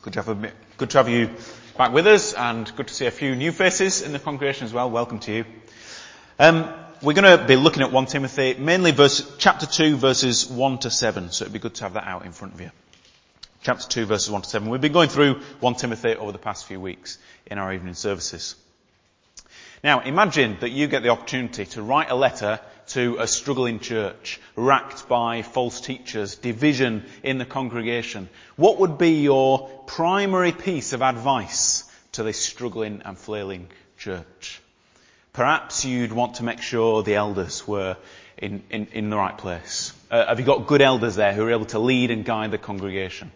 Good to, have a, good to have you back with us and good to see a few new faces in the congregation as well. Welcome to you. Um, we're going to be looking at 1 Timothy, mainly verse, chapter 2 verses 1 to 7, so it'd be good to have that out in front of you. Chapter 2 verses 1 to 7. We've been going through 1 Timothy over the past few weeks in our evening services. Now imagine that you get the opportunity to write a letter to a struggling church, racked by false teachers, division in the congregation. What would be your primary piece of advice to this struggling and flailing church? Perhaps you'd want to make sure the elders were in, in, in the right place. Uh, have you got good elders there who are able to lead and guide the congregation?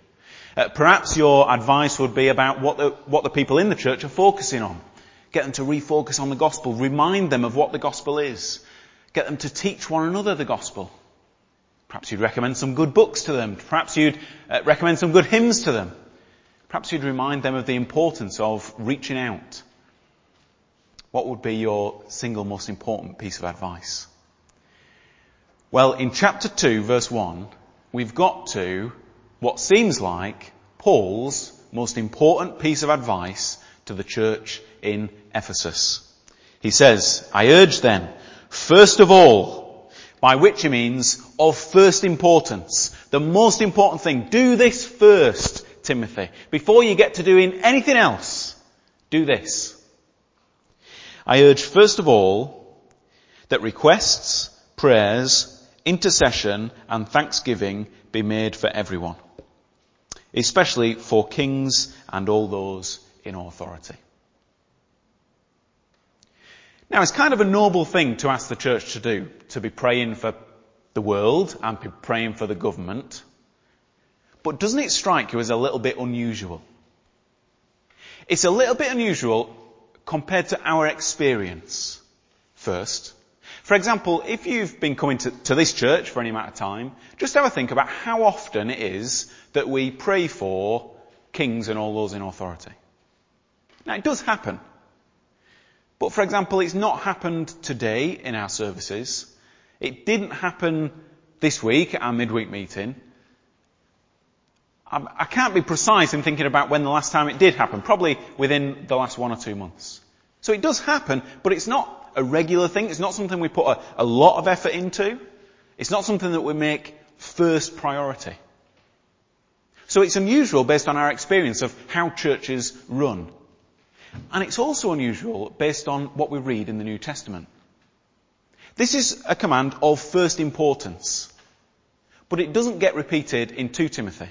Uh, perhaps your advice would be about what the, what the people in the church are focusing on. Get them to refocus on the gospel. Remind them of what the gospel is. Get them to teach one another the gospel. Perhaps you'd recommend some good books to them. Perhaps you'd uh, recommend some good hymns to them. Perhaps you'd remind them of the importance of reaching out. What would be your single most important piece of advice? Well, in chapter 2 verse 1, we've got to what seems like Paul's most important piece of advice to the church in Ephesus. He says, I urge then, first of all, by which he means of first importance, the most important thing, do this first, Timothy. Before you get to doing anything else, do this. I urge first of all that requests, prayers, intercession and thanksgiving be made for everyone, especially for kings and all those in authority. Now it's kind of a noble thing to ask the church to do, to be praying for the world and be praying for the government. But doesn't it strike you as a little bit unusual? It's a little bit unusual compared to our experience first. For example, if you've been coming to, to, this church for any amount of time, just have a think about how often it is that we pray for kings and all those in authority. Now it does happen. But for example, it's not happened today in our services. It didn't happen this week at our midweek meeting. I can't be precise in thinking about when the last time it did happen. Probably within the last one or two months. So it does happen, but it's not a regular thing. It's not something we put a, a lot of effort into. It's not something that we make first priority. So it's unusual based on our experience of how churches run. And it's also unusual based on what we read in the New Testament. This is a command of first importance. But it doesn't get repeated in 2 Timothy.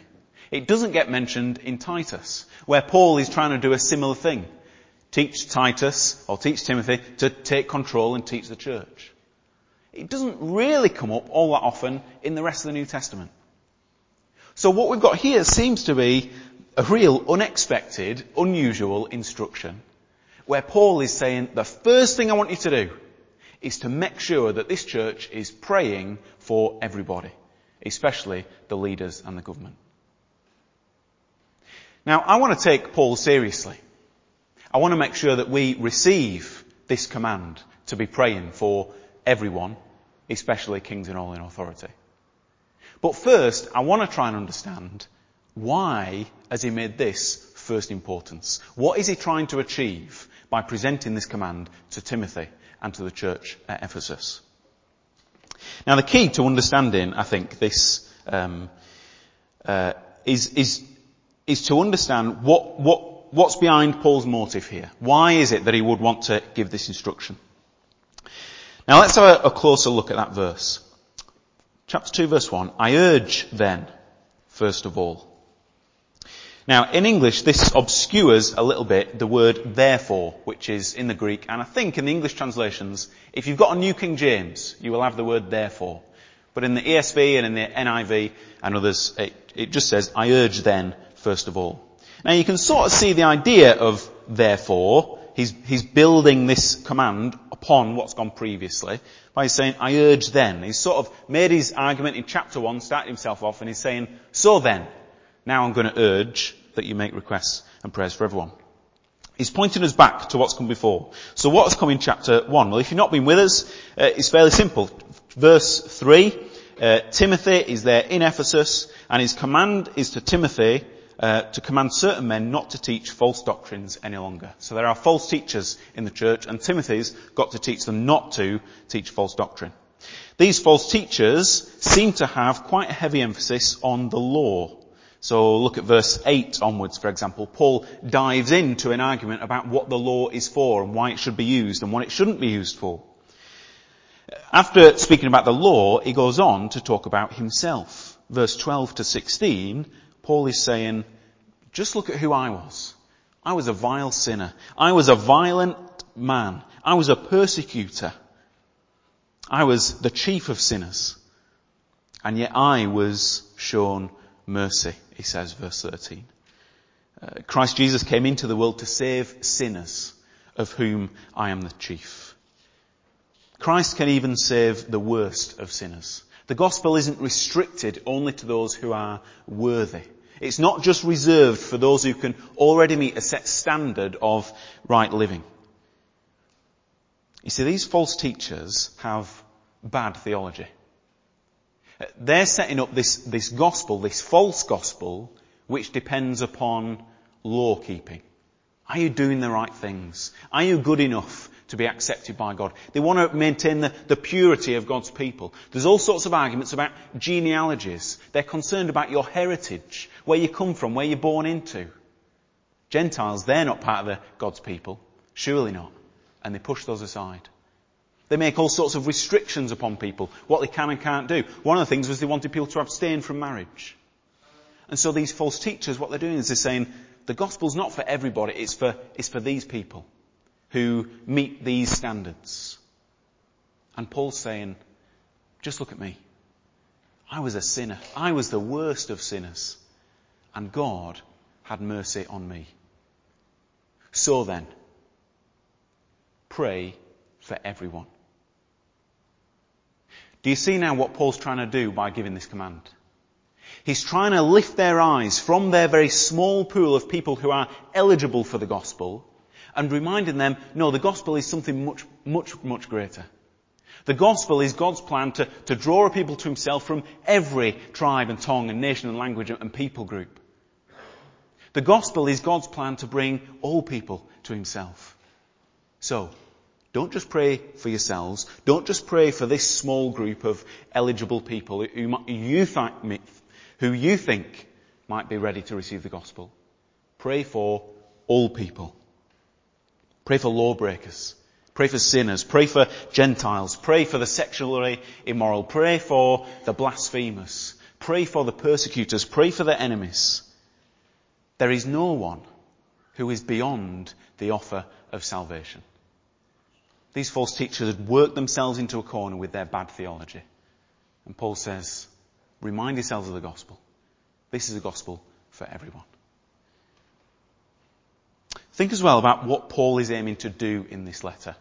It doesn't get mentioned in Titus, where Paul is trying to do a similar thing. Teach Titus, or teach Timothy, to take control and teach the church. It doesn't really come up all that often in the rest of the New Testament. So what we've got here seems to be a real unexpected, unusual instruction where Paul is saying the first thing I want you to do is to make sure that this church is praying for everybody, especially the leaders and the government. Now I want to take Paul seriously. I want to make sure that we receive this command to be praying for everyone, especially kings and all in authority. But first, I want to try and understand why has he made this first importance? What is he trying to achieve by presenting this command to Timothy and to the church at Ephesus? Now the key to understanding, I think, this um, uh, is, is, is to understand what, what, what's behind Paul's motive here. Why is it that he would want to give this instruction? Now let's have a, a closer look at that verse. Chapter 2 verse 1. I urge then, first of all, now, in English, this obscures a little bit the word therefore, which is in the Greek, and I think in the English translations, if you've got a New King James, you will have the word therefore. But in the ESV and in the NIV and others, it, it just says, I urge then, first of all. Now you can sort of see the idea of therefore, he's, he's building this command upon what's gone previously by saying, I urge then. He's sort of made his argument in chapter one, started himself off, and he's saying, so then, now I'm going to urge that you make requests and prayers for everyone. He's pointing us back to what's come before. So what has come in chapter 1? Well, if you've not been with us, uh, it's fairly simple. Verse 3, uh, Timothy is there in Ephesus, and his command is to Timothy, uh, to command certain men not to teach false doctrines any longer. So there are false teachers in the church, and Timothy's got to teach them not to teach false doctrine. These false teachers seem to have quite a heavy emphasis on the law. So look at verse 8 onwards, for example. Paul dives into an argument about what the law is for and why it should be used and what it shouldn't be used for. After speaking about the law, he goes on to talk about himself. Verse 12 to 16, Paul is saying, just look at who I was. I was a vile sinner. I was a violent man. I was a persecutor. I was the chief of sinners. And yet I was shown mercy, he says, verse 13. Uh, Christ Jesus came into the world to save sinners, of whom I am the chief. Christ can even save the worst of sinners. The gospel isn't restricted only to those who are worthy. It's not just reserved for those who can already meet a set standard of right living. You see, these false teachers have bad theology. They're setting up this, this gospel, this false gospel, which depends upon law keeping. Are you doing the right things? Are you good enough to be accepted by God? They want to maintain the, the purity of God's people. There's all sorts of arguments about genealogies. They're concerned about your heritage, where you come from, where you're born into. Gentiles, they're not part of the God's people. Surely not and they push those aside. They make all sorts of restrictions upon people, what they can and can't do. One of the things was they wanted people to abstain from marriage. And so these false teachers, what they're doing is they're saying, the gospel's not for everybody, it's for, it's for these people who meet these standards. And Paul's saying, just look at me. I was a sinner. I was the worst of sinners. And God had mercy on me. So then, pray for everyone. Do you see now what Paul's trying to do by giving this command? He's trying to lift their eyes from their very small pool of people who are eligible for the gospel and reminding them, no, the gospel is something much, much, much greater. The gospel is God's plan to, to draw a people to himself from every tribe and tongue and nation and language and people group. The gospel is God's plan to bring all people to himself. So, don't just pray for yourselves. Don't just pray for this small group of eligible people who you, think, might be ready to receive the gospel. Pray for all people. Pray for lawbreakers. Pray for sinners. Pray for Gentiles. Pray for the sexually immoral. Pray for the blasphemous. Pray for the persecutors. Pray for the enemies. There is no one who is beyond the offer of salvation. These false teachers had worked themselves into a corner with their bad theology. And Paul says, remind yourselves of the gospel. This is a gospel for everyone. Think as well about what Paul is aiming to do in this letter.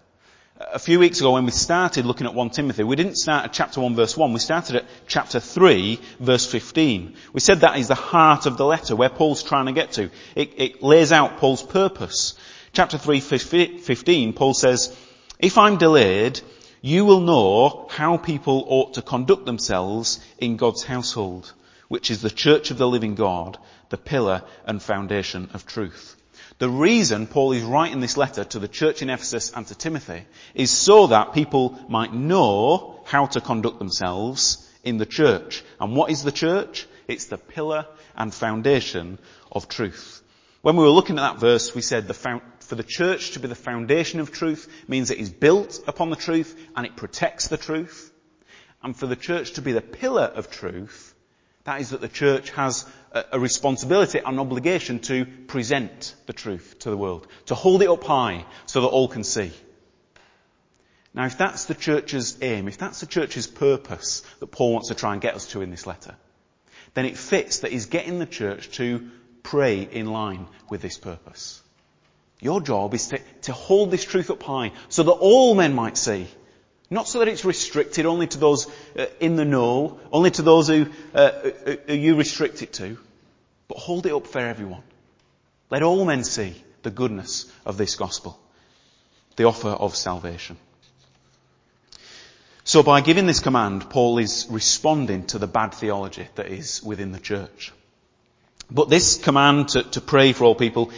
A few weeks ago when we started looking at 1 Timothy, we didn't start at chapter 1 verse 1, we started at chapter 3 verse 15. We said that is the heart of the letter, where Paul's trying to get to. It, it lays out Paul's purpose. Chapter 3 15, Paul says, if I'm delayed, you will know how people ought to conduct themselves in God's household, which is the church of the living God, the pillar and foundation of truth. The reason Paul is writing this letter to the church in Ephesus and to Timothy is so that people might know how to conduct themselves in the church. And what is the church? It's the pillar and foundation of truth. When we were looking at that verse, we said the, for the church to be the foundation of truth means it is built upon the truth and it protects the truth. And for the church to be the pillar of truth, that is that the church has a, responsibility, an obligation to present the truth to the world, to hold it up high so that all can see. Now if that's the church's aim, if that's the church's purpose that Paul wants to try and get us to in this letter, then it fits that he's getting the church to pray in line with this purpose. Your job is to, to hold this truth up high so that all men might see. Not so that it's restricted only to those uh, in the know, only to those who, uh, who you restrict it to, but hold it up for everyone. Let all men see the goodness of this gospel, the offer of salvation. So by giving this command, Paul is responding to the bad theology that is within the church. But this command to, to pray for all people,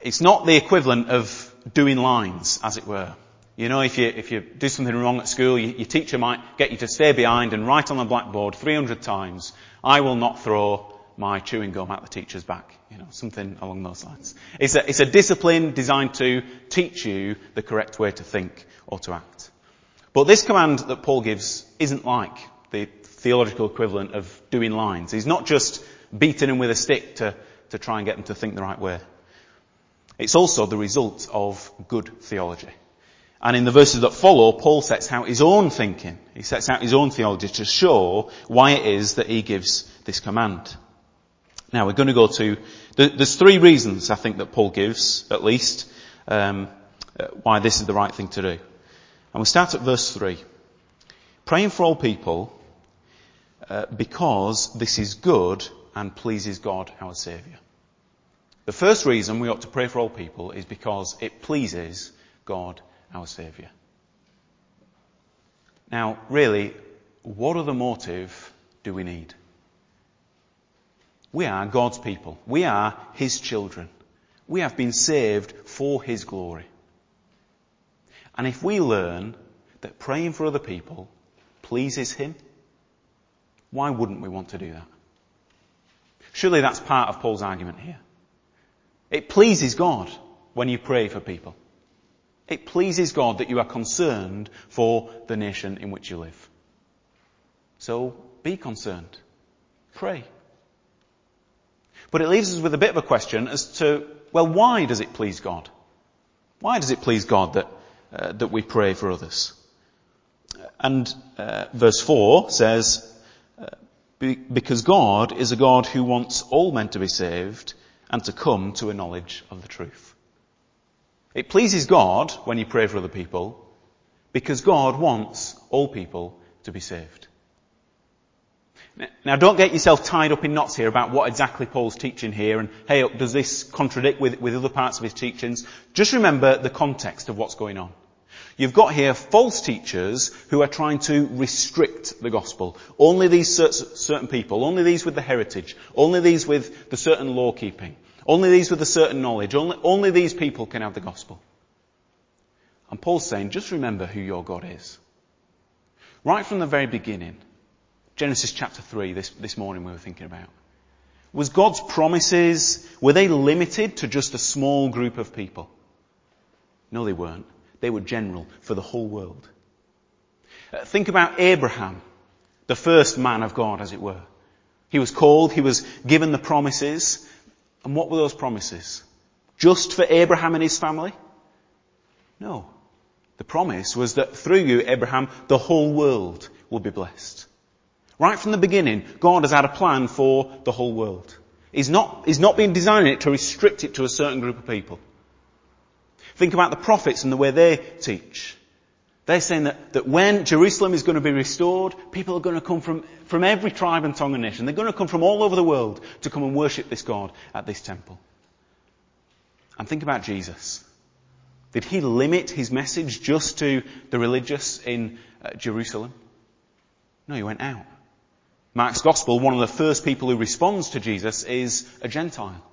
it's not the equivalent of doing lines, as it were. You know, if you, if you do something wrong at school, you, your teacher might get you to stay behind and write on the blackboard 300 times, I will not throw my chewing gum at the teacher's back. You know, something along those lines. It's a, it's a discipline designed to teach you the correct way to think or to act. But this command that Paul gives isn't like the theological equivalent of doing lines. He's not just beating them with a stick to, to try and get them to think the right way. It's also the result of good theology. And in the verses that follow, Paul sets out his own thinking. He sets out his own theology to show why it is that he gives this command. Now we're going to go to, there's three reasons I think that Paul gives, at least, um, uh, why this is the right thing to do. And we'll start at verse 3. Praying for all people, uh, because this is good and pleases God our Saviour. The first reason we ought to pray for all people is because it pleases God our Saviour. Now, really, what other motive do we need? We are God's people. We are His children. We have been saved for His glory. And if we learn that praying for other people pleases Him, why wouldn't we want to do that? Surely that's part of Paul's argument here. It pleases God when you pray for people. It pleases God that you are concerned for the nation in which you live. So be concerned. Pray. But it leaves us with a bit of a question as to, well, why does it please God? Why does it please God that, uh, that we pray for others? And uh, verse 4 says, uh, because God is a God who wants all men to be saved and to come to a knowledge of the truth. It pleases God when you pray for other people because God wants all people to be saved. Now don't get yourself tied up in knots here about what exactly Paul's teaching here and hey, does this contradict with, with other parts of his teachings? Just remember the context of what's going on. You've got here false teachers who are trying to restrict the gospel. Only these certain people, only these with the heritage, only these with the certain law keeping, only these with a certain knowledge, only, only these people can have the gospel. And Paul's saying, just remember who your God is. Right from the very beginning, Genesis chapter 3 this, this morning we were thinking about. Was God's promises, were they limited to just a small group of people? No, they weren't. They were general for the whole world. Uh, think about Abraham, the first man of God, as it were. He was called, he was given the promises. And what were those promises? Just for Abraham and his family? No. The promise was that through you, Abraham, the whole world will be blessed. Right from the beginning, God has had a plan for the whole world. He's not, he's not been designing it to restrict it to a certain group of people. Think about the prophets and the way they teach. They're saying that, that when Jerusalem is going to be restored, people are going to come from, from every tribe and tongue and nation. They're going to come from all over the world to come and worship this God at this temple. And think about Jesus. Did he limit his message just to the religious in uh, Jerusalem? No, he went out. Mark's gospel, one of the first people who responds to Jesus is a Gentile.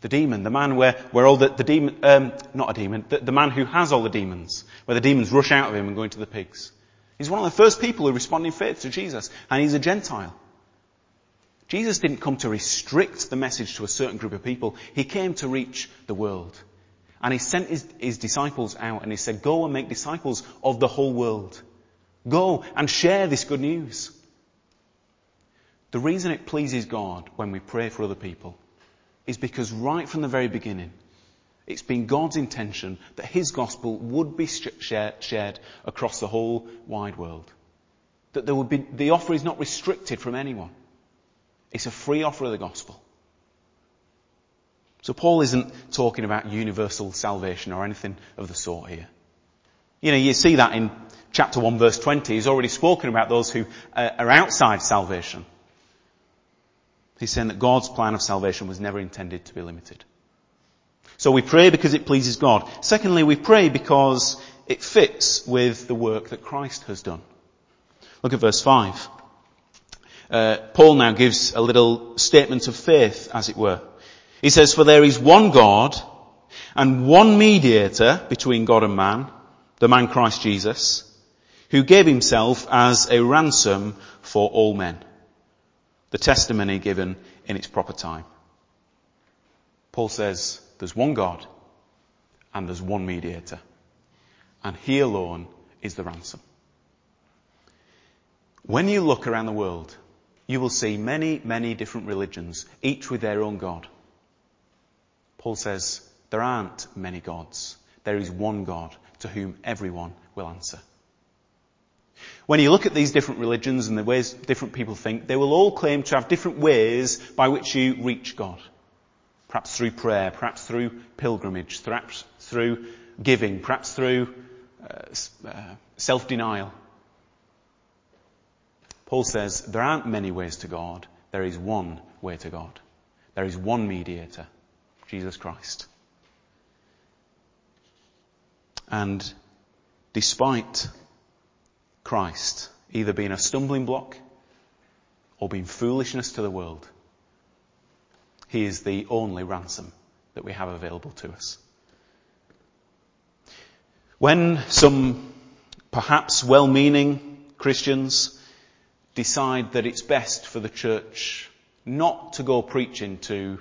The demon, the man where, where all the, the demon, um, not a demon, the, the man who has all the demons, where the demons rush out of him and go into the pigs. He's one of the first people who respond in faith to Jesus, and he's a Gentile. Jesus didn't come to restrict the message to a certain group of people. He came to reach the world. And he sent his, his disciples out and he said, go and make disciples of the whole world. Go and share this good news. The reason it pleases God when we pray for other people is because right from the very beginning, it's been God's intention that His gospel would be shared across the whole wide world. That there would be, the offer is not restricted from anyone. It's a free offer of the gospel. So Paul isn't talking about universal salvation or anything of the sort here. You know, you see that in chapter 1 verse 20. He's already spoken about those who uh, are outside salvation. He's saying that God's plan of salvation was never intended to be limited. So we pray because it pleases God. Secondly, we pray because it fits with the work that Christ has done. Look at verse 5. uh, Paul now gives a little statement of faith, as it were. He says, For there is one God and one mediator between God and man, the man Christ Jesus, who gave himself as a ransom for all men. The testimony given in its proper time. Paul says, there's one God and there's one mediator. And he alone is the ransom. When you look around the world, you will see many, many different religions, each with their own God. Paul says, there aren't many gods. There is one God to whom everyone will answer. When you look at these different religions and the ways different people think, they will all claim to have different ways by which you reach God. Perhaps through prayer, perhaps through pilgrimage, perhaps through giving, perhaps through uh, uh, self-denial. Paul says there aren't many ways to God. There is one way to God. There is one mediator, Jesus Christ. And despite Christ either being a stumbling block or being foolishness to the world, He is the only ransom that we have available to us. When some perhaps well-meaning Christians decide that it's best for the church not to go preaching to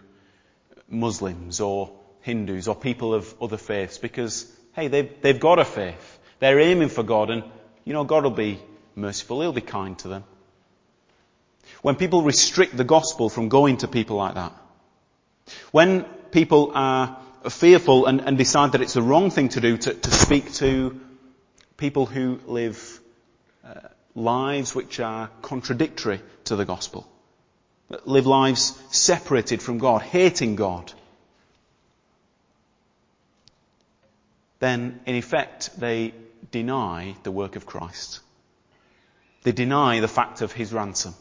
Muslims or Hindus or people of other faiths because Hey, they've, they've got a faith. They're aiming for God and, you know, God will be merciful. He'll be kind to them. When people restrict the gospel from going to people like that, when people are fearful and, and decide that it's the wrong thing to do to, to speak to people who live uh, lives which are contradictory to the gospel, live lives separated from God, hating God, then in effect they deny the work of Christ. They deny the fact of his ransom.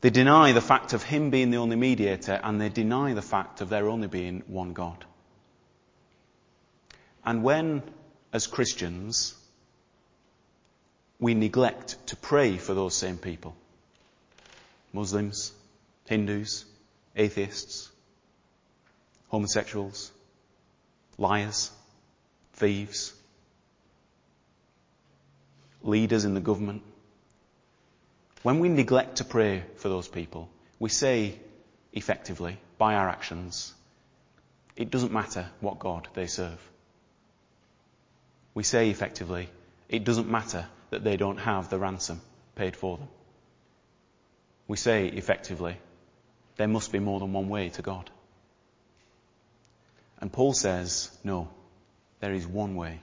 They deny the fact of him being the only mediator and they deny the fact of there only being one God. And when, as Christians, we neglect to pray for those same people, Muslims, Hindus, atheists, homosexuals, liars, thieves, leaders in the government. When we neglect to pray for those people, we say effectively, by our actions, it doesn't matter what God they serve. We say effectively, it doesn't matter that they don't have the ransom paid for them. We say effectively, there must be more than one way to God. And Paul says, no, there is one way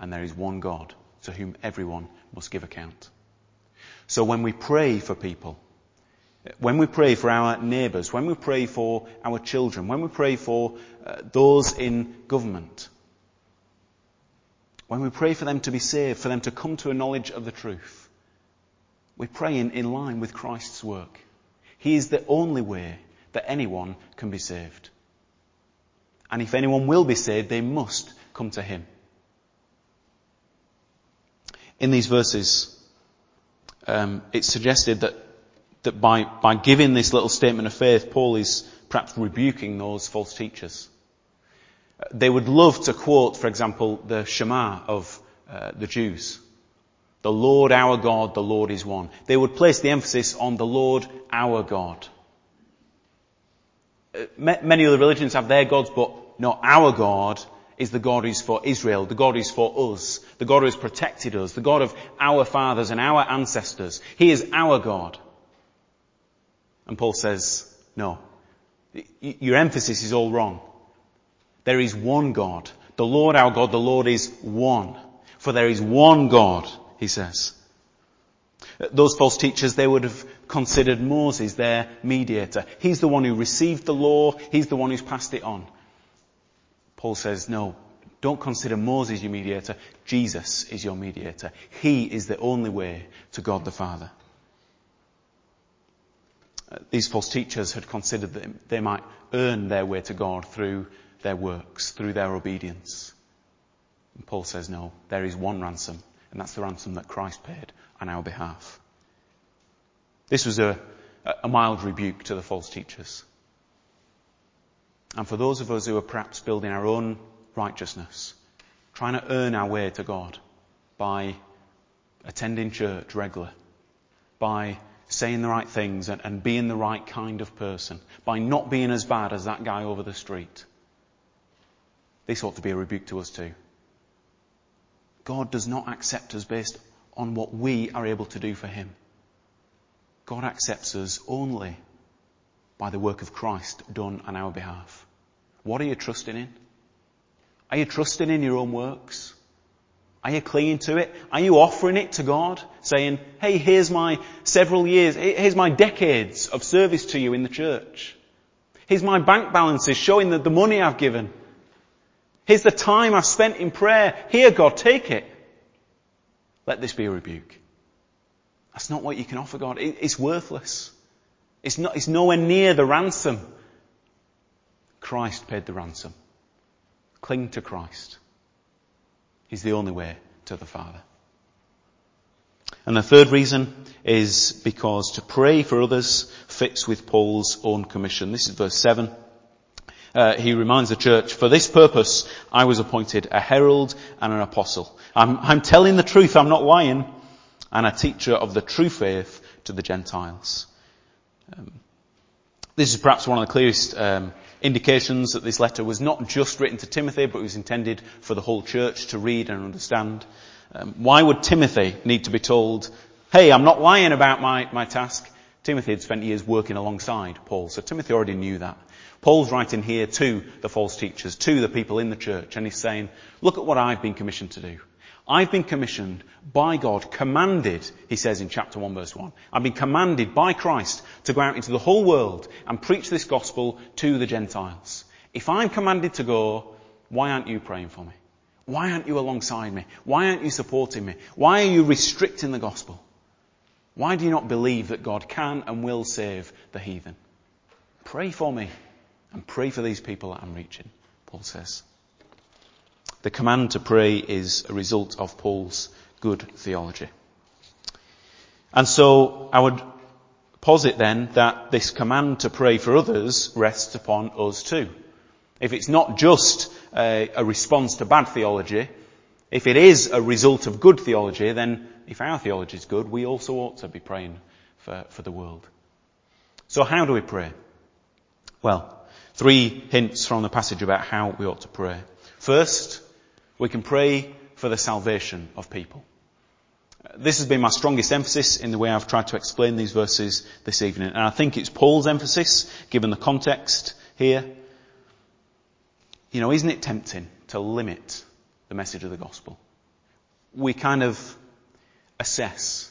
and there is one God to whom everyone must give account. So when we pray for people, when we pray for our neighbours, when we pray for our children, when we pray for uh, those in government, when we pray for them to be saved, for them to come to a knowledge of the truth, we pray in, in line with Christ's work. He is the only way that anyone can be saved. And if anyone will be saved, they must come to Him. In these verses, um, it's suggested that that by by giving this little statement of faith, Paul is perhaps rebuking those false teachers. They would love to quote, for example, the Shema of uh, the Jews. The Lord our God, the Lord is one. They would place the emphasis on the Lord our God. Uh, many other religions have their gods, but no, our God is the God who's for Israel, the God who's for us, the God who has protected us, the God of our fathers and our ancestors. He is our God. And Paul says, no, your emphasis is all wrong. There is one God. The Lord our God, the Lord is one. For there is one God, he says. Those false teachers, they would have considered Moses their mediator. He's the one who received the law. He's the one who's passed it on. Paul says, no, don't consider Moses your mediator. Jesus is your mediator. He is the only way to God the Father. Uh, these false teachers had considered that they might earn their way to God through their works, through their obedience. And Paul says, no, there is one ransom, and that's the ransom that Christ paid on our behalf. This was a, a mild rebuke to the false teachers. And for those of us who are perhaps building our own righteousness, trying to earn our way to God by attending church regularly, by saying the right things and, and being the right kind of person, by not being as bad as that guy over the street. This ought to be a rebuke to us too. God does not accept us based on what we are able to do for Him. God accepts us only by the work of Christ done on our behalf. What are you trusting in? Are you trusting in your own works? Are you clinging to it? Are you offering it to God? Saying, hey, here's my several years, here's my decades of service to you in the church. Here's my bank balances showing that the money I've given. Here's the time I've spent in prayer. Here, God, take it. Let this be a rebuke. That's not what you can offer God. It's worthless. It's not, it's nowhere near the ransom. Christ paid the ransom. Cling to Christ. He's the only way to the Father. And the third reason is because to pray for others fits with Paul's own commission. This is verse 7. Uh, he reminds the church, for this purpose I was appointed a herald and an apostle. I'm, I'm telling the truth, I'm not lying, and a teacher of the true faith to the Gentiles. Um, this is perhaps one of the clearest um, indications that this letter was not just written to Timothy, but was intended for the whole church to read and understand. Um, why would Timothy need to be told, hey, I'm not lying about my, my task? Timothy had spent years working alongside Paul, so Timothy already knew that. Paul's writing here to the false teachers, to the people in the church, and he's saying, look at what I've been commissioned to do. I've been commissioned by God, commanded, he says in chapter 1 verse 1. I've been commanded by Christ to go out into the whole world and preach this gospel to the Gentiles. If I'm commanded to go, why aren't you praying for me? Why aren't you alongside me? Why aren't you supporting me? Why are you restricting the gospel? Why do you not believe that God can and will save the heathen? Pray for me and pray for these people that I'm reaching, Paul says. The command to pray is a result of Paul's good theology. And so I would posit then that this command to pray for others rests upon us too. If it's not just a, a, response to bad theology, if it is a result of good theology, then if our theology is good, we also ought to be praying for, for the world. So how do we pray? Well, three hints from the passage about how we ought to pray. First, we can pray for the salvation of people. This has been my strongest emphasis in the way I've tried to explain these verses this evening. And I think it's Paul's emphasis, given the context here. You know, isn't it tempting to limit the message of the gospel? We kind of assess,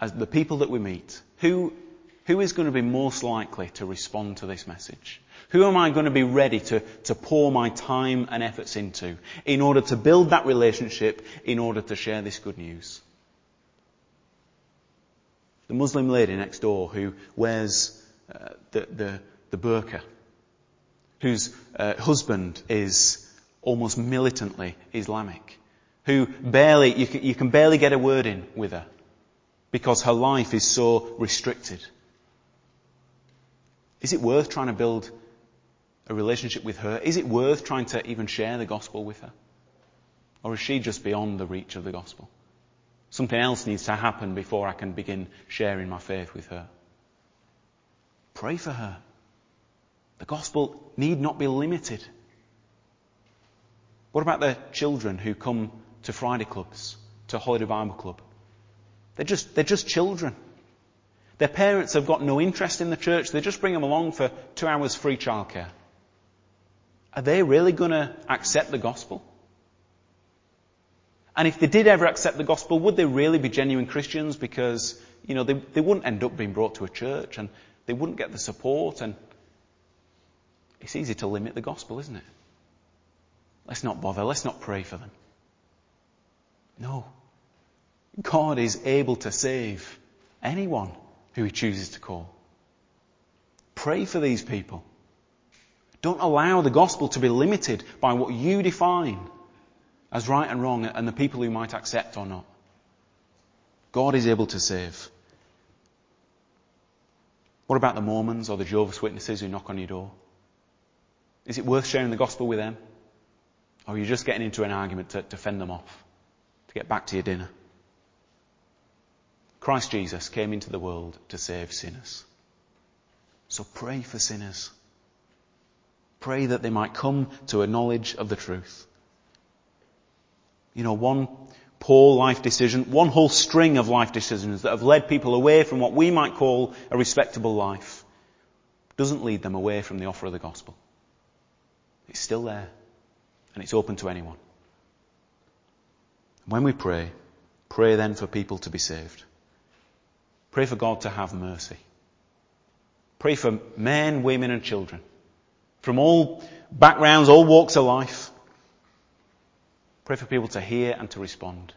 as the people that we meet, who, who is going to be most likely to respond to this message? Who am I going to be ready to, to pour my time and efforts into in order to build that relationship, in order to share this good news? The Muslim lady next door who wears uh, the, the, the burqa, whose uh, husband is almost militantly Islamic, who barely, you can, you can barely get a word in with her because her life is so restricted. Is it worth trying to build a relationship with her? Is it worth trying to even share the gospel with her? Or is she just beyond the reach of the gospel? Something else needs to happen before I can begin sharing my faith with her. Pray for her. The gospel need not be limited. What about the children who come to Friday clubs, to Holiday Bible Club? They're just, they're just children. Their parents have got no interest in the church. They just bring them along for two hours free childcare. Are they really going to accept the gospel? And if they did ever accept the gospel, would they really be genuine Christians? Because, you know, they, they wouldn't end up being brought to a church and they wouldn't get the support and it's easy to limit the gospel, isn't it? Let's not bother. Let's not pray for them. No. God is able to save anyone who he chooses to call. Pray for these people. Don't allow the gospel to be limited by what you define as right and wrong and the people who might accept or not. God is able to save. What about the Mormons or the Jehovah's Witnesses who knock on your door? Is it worth sharing the gospel with them? Or are you just getting into an argument to, to fend them off? To get back to your dinner? Christ Jesus came into the world to save sinners. So pray for sinners. Pray that they might come to a knowledge of the truth. You know, one poor life decision, one whole string of life decisions that have led people away from what we might call a respectable life doesn't lead them away from the offer of the gospel. It's still there and it's open to anyone. When we pray, pray then for people to be saved. Pray for God to have mercy. Pray for men, women and children from all backgrounds, all walks of life. Pray for people to hear and to respond.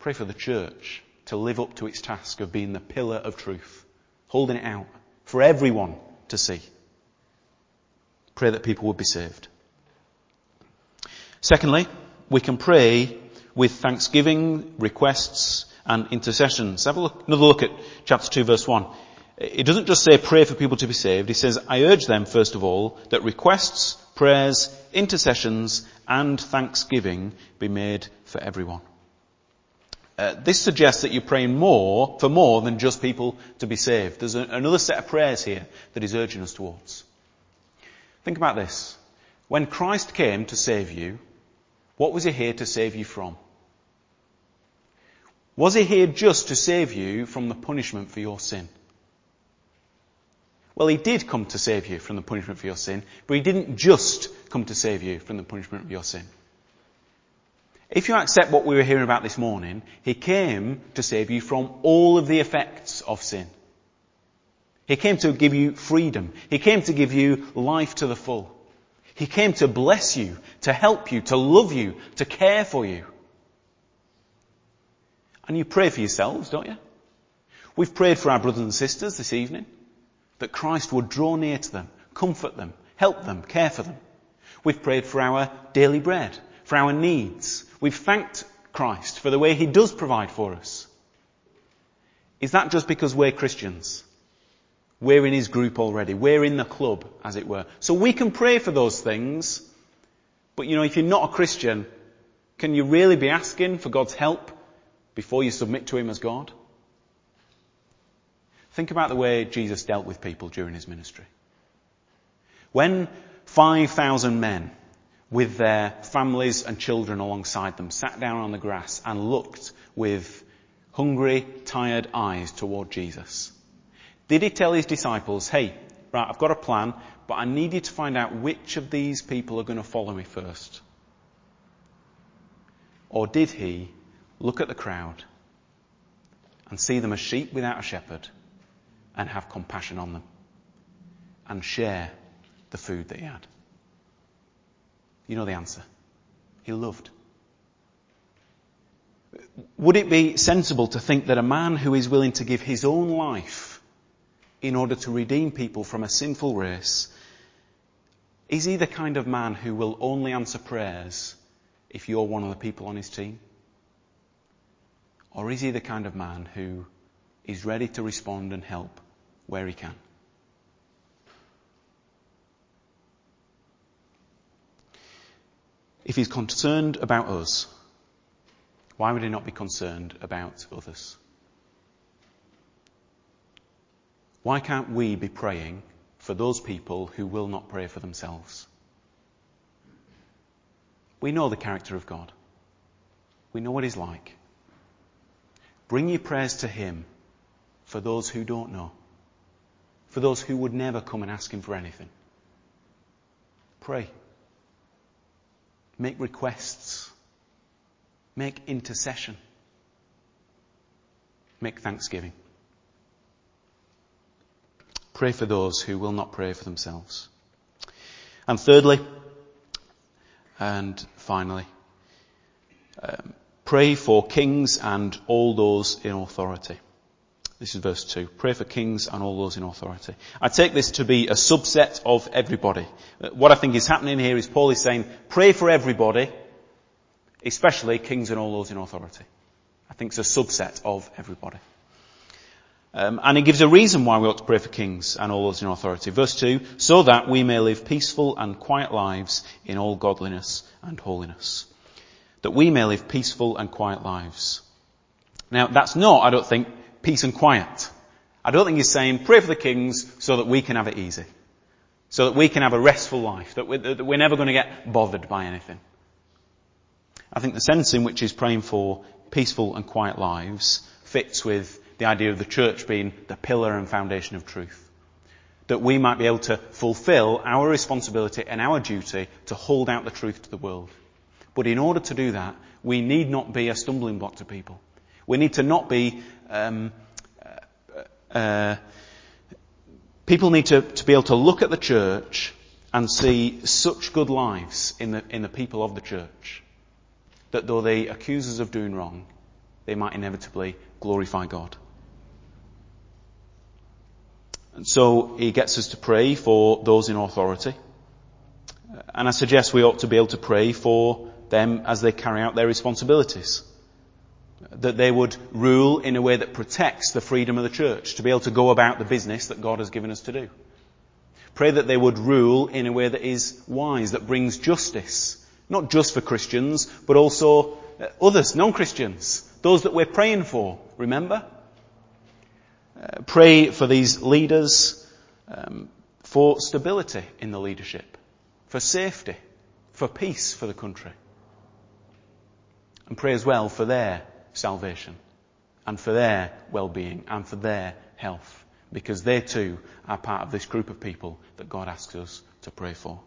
Pray for the church to live up to its task of being the pillar of truth, holding it out for everyone to see. Pray that people would be saved. Secondly, we can pray with thanksgiving, requests, and intercessions. Have look, another look at chapter 2 verse 1. It doesn't just say pray for people to be saved. He says, I urge them, first of all, that requests, prayers, intercessions, and thanksgiving be made for everyone. Uh, this suggests that you're praying more, for more than just people to be saved. There's a, another set of prayers here that he's urging us towards. Think about this. When Christ came to save you, what was he here to save you from? Was he here just to save you from the punishment for your sin? Well, he did come to save you from the punishment for your sin, but he didn't just come to save you from the punishment of your sin. If you accept what we were hearing about this morning, he came to save you from all of the effects of sin. He came to give you freedom. He came to give you life to the full. He came to bless you, to help you, to love you, to care for you. And you pray for yourselves, don't you? We've prayed for our brothers and sisters this evening that Christ would draw near to them, comfort them, help them, care for them. We've prayed for our daily bread, for our needs. We've thanked Christ for the way He does provide for us. Is that just because we're Christians? We're in His group already. We're in the club, as it were. So we can pray for those things, but you know, if you're not a Christian, can you really be asking for God's help before you submit to Him as God? Think about the way Jesus dealt with people during His ministry. When 5,000 men with their families and children alongside them sat down on the grass and looked with hungry, tired eyes toward Jesus. Did he tell his disciples, hey, right, I've got a plan, but I need you to find out which of these people are going to follow me first? Or did he look at the crowd and see them as sheep without a shepherd and have compassion on them and share the food that he had? You know the answer. He loved. Would it be sensible to think that a man who is willing to give his own life in order to redeem people from a sinful race, is he the kind of man who will only answer prayers if you're one of the people on his team? Or is he the kind of man who is ready to respond and help where he can? If he's concerned about us, why would he not be concerned about others? Why can't we be praying for those people who will not pray for themselves? We know the character of God. We know what He's like. Bring your prayers to Him for those who don't know, for those who would never come and ask Him for anything. Pray. Make requests. Make intercession. Make thanksgiving. Pray for those who will not pray for themselves. And thirdly, and finally, um, pray for kings and all those in authority. This is verse 2. Pray for kings and all those in authority. I take this to be a subset of everybody. What I think is happening here is Paul is saying, pray for everybody, especially kings and all those in authority. I think it's a subset of everybody. Um, and he gives a reason why we ought to pray for kings and all those in authority. Verse 2, so that we may live peaceful and quiet lives in all godliness and holiness. That we may live peaceful and quiet lives. Now, that's not, I don't think, peace and quiet. I don't think he's saying pray for the kings so that we can have it easy. So that we can have a restful life. That we're, that we're never going to get bothered by anything. I think the sense in which he's praying for peaceful and quiet lives fits with the idea of the church being the pillar and foundation of truth. That we might be able to fulfill our responsibility and our duty to hold out the truth to the world. But in order to do that, we need not be a stumbling block to people. We need to not be, um, uh, uh, people need to, to be able to look at the church and see such good lives in the, in the people of the church that though they accuse us of doing wrong, they might inevitably glorify God. And so he gets us to pray for those in authority. And I suggest we ought to be able to pray for them as they carry out their responsibilities. That they would rule in a way that protects the freedom of the church, to be able to go about the business that God has given us to do. Pray that they would rule in a way that is wise, that brings justice, not just for Christians, but also others, non-Christians, those that we're praying for, remember? Uh, pray for these leaders um, for stability in the leadership, for safety, for peace for the country. And pray as well for their salvation and for their well-being and for their health because they too are part of this group of people that God asks us to pray for.